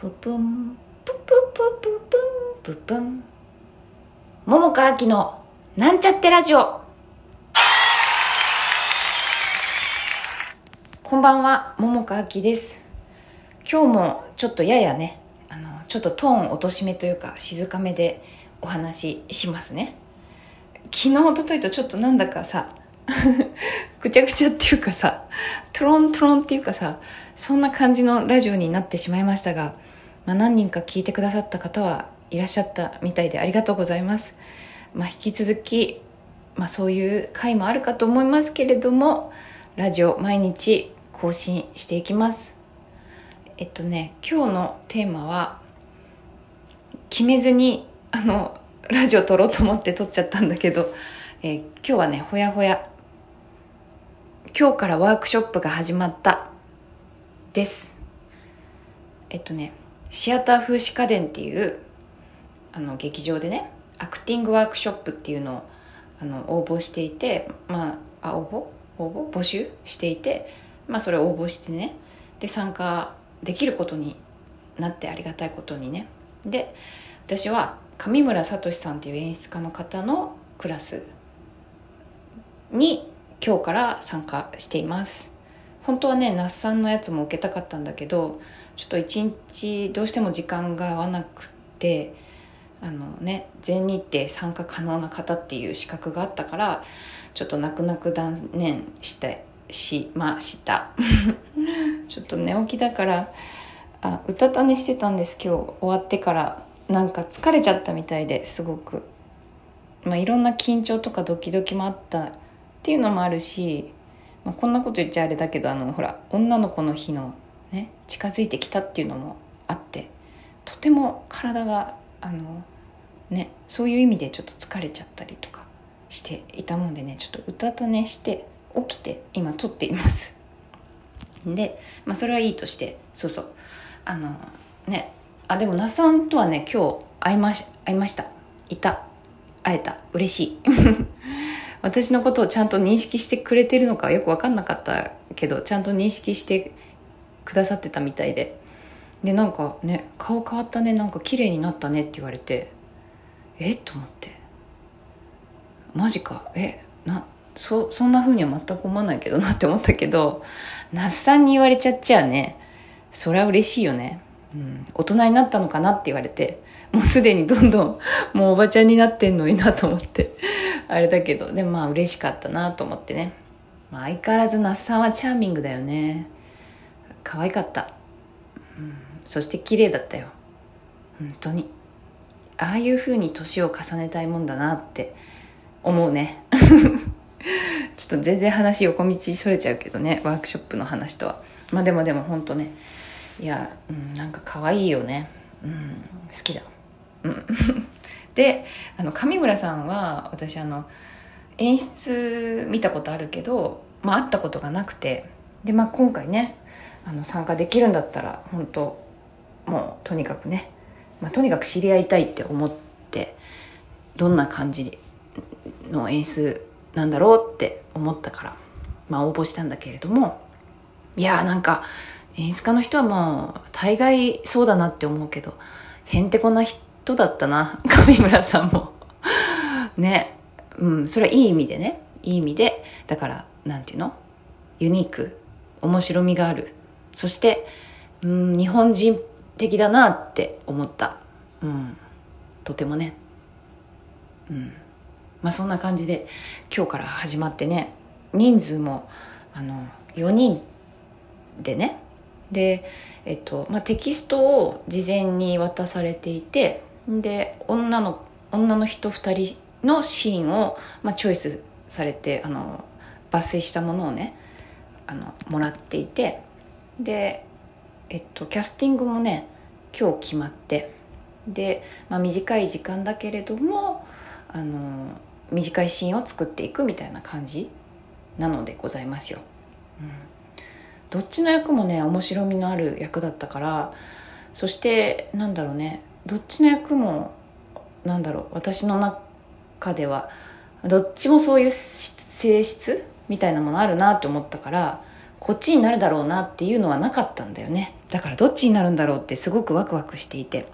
ぷぷんぷぷぷぷぷんぷぷん桃佳明のなんちゃってラジオ。こんばんは桃佳明です。今日もちょっとややねあのちょっとトーン落としめというか静かめでお話ししますね。昨日一昨日とちょっとなんだかさ ぐちゃぐちゃっていうかさトロントロンっていうかさそんな感じのラジオになってしまいましたが、まあ、何人か聞いてくださった方はいらっしゃったみたいでありがとうございます、まあ、引き続き、まあ、そういう回もあるかと思いますけれどもラジオ毎日更新していきます。えっとね今日のテーマは決めずにあのラジオ撮ろうと思って撮っちゃったんだけど、えー、今日はねほやほや今日からワークショップが始まったです。えっとねシアター風刺家電っていうあの劇場でねアクティングワークショップっていうのをあの応募していてまああ応募？応募？募集していてまあそれ応募してねで参加できることになってありがたいことにね。で私は上村聡さんっていう演出家の方のクラスに今日から参加しています。本当はね那須さんのやつも受けたかったんだけどちょっと一日どうしても時間が合わなくてあのね全日程参加可能な方っていう資格があったからちょっと泣く泣く断念してしました。ちょっと寝起きだからあうたた寝してたんです今日。終わってからなんか疲れちゃったみたいですごく。まあいろんな緊張とかドキドキもあったっていうのもあるし、まあ、こんなこと言っちゃあれだけどあのほら女の子の日のね近づいてきたっていうのもあってとても体があのねそういう意味でちょっと疲れちゃったりとかしていたもんでねちょっと歌とねして起きて今撮っています。で、まあ、それはいいとしてそうそう。あのねあでも那須さんとはね今日会いまし会いました。いた。会えた。嬉しい。私のことをちゃんと認識してくれてるのかよく分かんなかったけどちゃんと認識してくださってたみたいで。でなんかね顔変わったねなんか綺麗になったねって言われてえっ？と思って。マジか。えなそそんな風には全く思わないけどなって思ったけど那須さんに言われちゃっちゃねそれは嬉しいよね、うん、大人になったのかなって言われてもうすでにどんどんもうおばちゃんになってんのになと思って。あれだけどでもまあ嬉しかったなと思ってね、まあ、相変わらず那須さんはチャーミングだよね。可愛かった、うん、そして綺麗だったよ。本当に。ああいう風に年を重ねたいもんだなって思うね。ちょっと全然話横道それちゃうけどねワークショップの話とは。まあでもでも本当ね。いや、うん、なんか可愛いよね。うん。好きだ。うん。であの上村さんは私あの演出見たことあるけど、まあ、会ったことがなくてで、まあ、今回ねあの参加できるんだったら本当もうとにかくね、まあ、とにかく知り合いたいって思ってどんな感じの演出なんだろうって思ったから、まあ、応募したんだけれどもいやーなんか演出家の人はもう大概そうだなって思うけどへんてこな人人だったな。上村さんも。ね。うんそれはいい意味でね。いい意味で。だからなんていうの？ユニーク。面白みがある。そしてうん日本人的だなって思った。うん。とてもね。うん。まあそんな感じで今日から始まってね。人数もあの4人でね。で、えっとまあ、テキストを事前に渡されていてで女の女の人2人のシーンを、まあ、チョイスされてあの抜粋したものをねあのもらっていてで、えっと、キャスティングもね今日決まってで、まあ、短い時間だけれどもあの短いシーンを作っていくみたいな感じなのでございますよ、うん、どっちの役もね面白みのある役だったからそしてなんだろうねどっちの役もなんだろう私の中ではどっちもそういう性質みたいなものあるなって思ったからこっちになるだろうなっていうのはなかったんだよね。だからどっちになるんだろうってすごくワクワクしていて。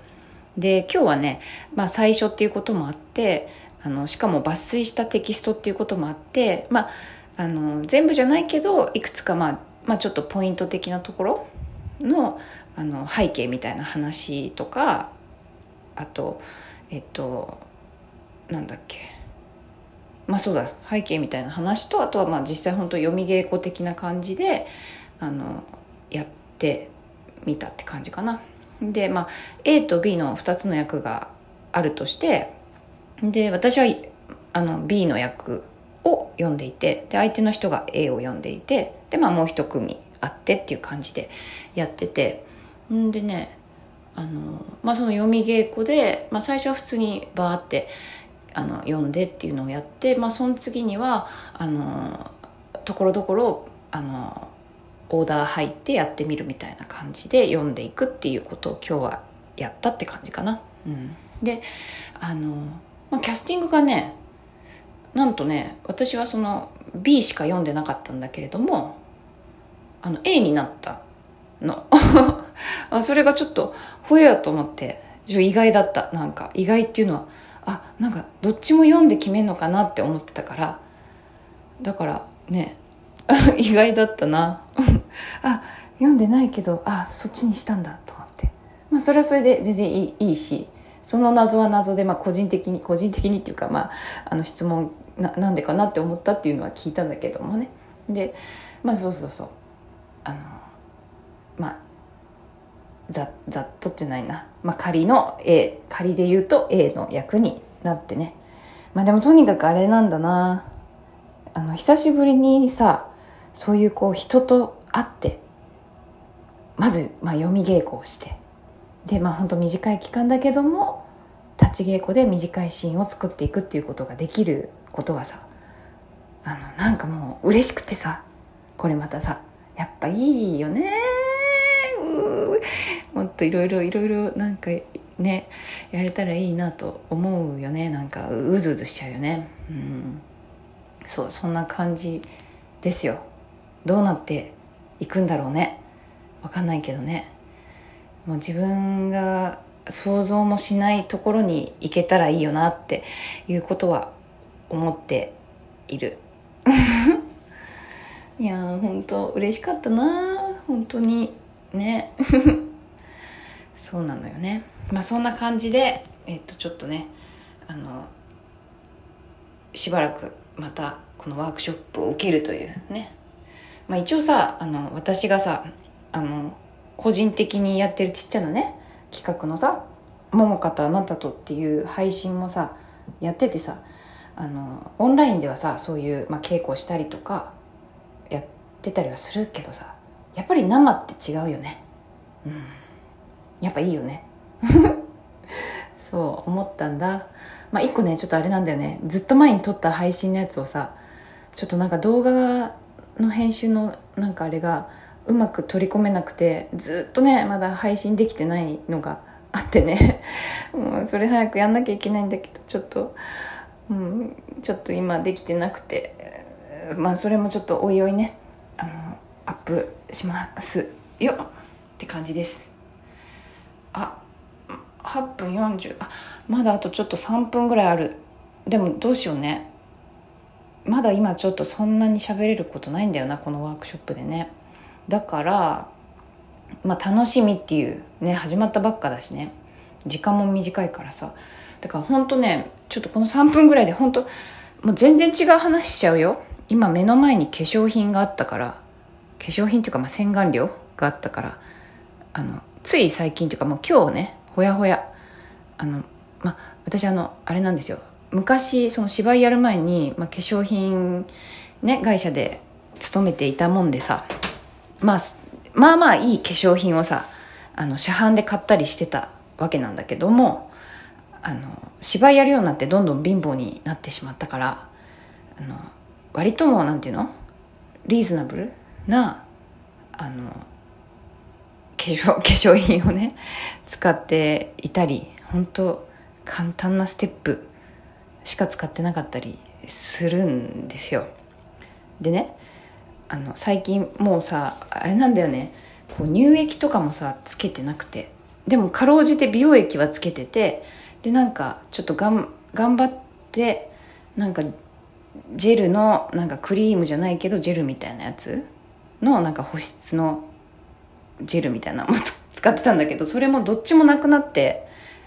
で今日はね、まあ、最初っていうこともあってあのしかも抜粋したテキストっていうこともあって、まあ、あの全部じゃないけどいくつか、まあ、まあちょっとポイント的なところのあの背景みたいな話とかあとえっとなんだっけまあそうだ背景みたいな話とあとはまあ実際本当読み稽古的な感じであのやってみたって感じかな。でまあ A と B の2つの役があるとしてで私はあの B の役を読んでいてで相手の人が A を読んでいてでまあもう一組あってっていう感じでやっててんでねあの、まあ、その読み稽古で、まあ、最初は普通にバーってあの読んでっていうのをやって、まあ、その次にはあのところどころあのオーダー入ってやってみるみたいな感じで読んでいくっていうことを今日はやったって感じかな。うん、であの、まあ、キャスティングがねなんとね私はその B しか読んでなかったんだけれどもあの A になったのあそれがちょっとほやと思って意外だった。なんか意外っていうのはあなんかどっちも読んで決めんのかなって思ってたから。だからね 意外だったな。あ読んでないけどあそっちにしたんだと思って。まあそれはそれで全然いいしその謎は謎で、まあ、個人的に個人的にっていうか、まあ、あの質問ななんでかなって思ったっていうのは聞いたんだけどもね。でまあそうそうそう。あのまあざざっとじゃないな、まあ、仮の A 仮で言うと A の役になってね。まあでもとにかくあれなんだな。あの久しぶりにさそういうこう人と会ってまず、まあ、読み稽古をして。でまあ本当短い期間だけども立ち稽古で短いシーンを作っていくっていうことができることがさあのなんかもう嬉しくてさこれまたさやっぱいいよねもっといろいろいろいろなんかねやれたらいいなと思うよね。なんかうずうずしちゃうよね。うん。そうそんな感じですよ。どうなっていくんだろうね。わかんないけどね。もう自分が想像もしないところに行けたらいいよなっていうことは思っている。いやー本当嬉しかったな本当に。ね。そうなのよね。まあそんな感じでえっとちょっとねあのしばらくまたこのワークショップを受けるというね。まあ一応さあの私がさあの個人的にやってるちっちゃなね企画のさ「桃香とあなたと」っていう配信もさやっててさあのオンラインではさそういう、まあ、稽古したりとかやってたりはするけどさやっぱり生って違うよね。うん。やっぱいいよね。そう思ったんだ。まあ一個ねちょっとあれなんだよね。ずっと前に撮った配信のやつをさちょっとなんか動画の編集のなんかあれがうまく取り込めなくてずっとねまだ配信できてないのがあってね。も うそれ早くやんなきゃいけないんだけどちょっと、うん、ちょっと今できてなくて。まあそれもちょっとおいおいね。アップしますよ。って感じです。あ8分40あまだあとちょっと3分ぐらいある。でもどうしようね。まだ今ちょっとそんなに喋れることないんだよなこのワークショップでね。だからまあ楽しみっていうね始まったばっかだしね。時間も短いからさ。だからほんとねちょっとこの3分ぐらいでほんともう全然違う話しちゃうよ。今目の前に化粧品があったから粧品っていうかまあ洗顔料があったからあのつい最近というかもう今日ねほやほや。あのま私あのあれなんですよ。昔その芝居やる前に、ま、化粧品ね会社で勤めていたもんでさまあまあまあいい化粧品をさあの市販で買ったりしてたわけなんだけどもあの芝居やるようになってどんどん貧乏になってしまったからあの割ともなんていうの？リーズナブル？なあの化粧 化粧品をね使っていたり本当簡単なステップしか使ってなかったりするんですよ。でねあの最近もうさあれなんだよね。こう乳液とかもさつけてなくて。でもかろうじて美容液はつけててでなんかちょっとがん頑張ってなんかジェルのなんかクリームじゃないけどジェルみたいなやつのなんか保湿のジェルみたいなのも使ってたんだけどそれもどっちもなくなって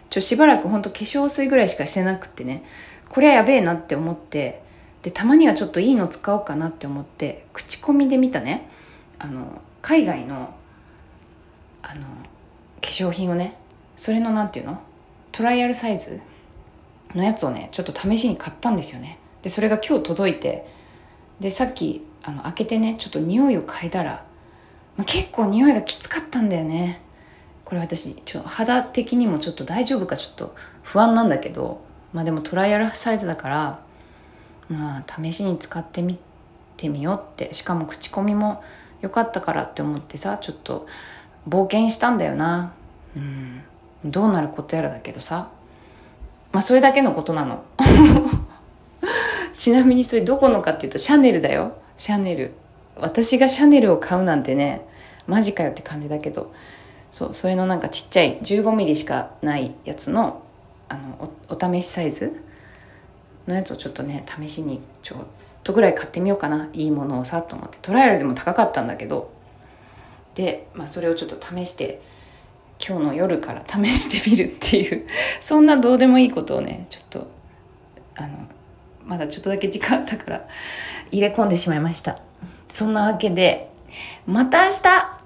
ちょしばらくほんと化粧水ぐらいしかしてなくってねこれはやべえなって思ってでたまにはちょっといいの使おうかなって思って口コミで見たねあの海外のあの化粧品をねそれのなんていうのトライアルサイズのやつをねちょっと試しに買ったんですよね。でそれが今日届いてでさっきあの開けてねちょっと匂いを嗅いだら、まあ、結構匂いがきつかったんだよね。これ私ちょ肌的にもちょっと大丈夫かちょっと不安なんだけどまあでもトライアルサイズだからまあ試しに使ってみてみようって。しかも口コミも良かったからって思ってさちょっと冒険したんだよな。うん。どうなることやらだけどさ。まあそれだけのことなの。ちなみにそれどこのかっていうとシャネルだよ。シャネル。私がシャネルを買うなんてねマジかよって感じだけど。そうそれのなんかちっちゃい1 5ミリしかないやつのあのおお試しサイズのやつをちょっとね試しにちょっとぐらい買ってみようかな。いいものをさと思って。トライアルでも高かったんだけど。で、まあ、それをちょっと試して今日の夜から試してみるっていう。そんなどうでもいいことをねちょっとあのまだちょっとだけ時間あったから入れ込んでしまいました。そんなわけでまた明日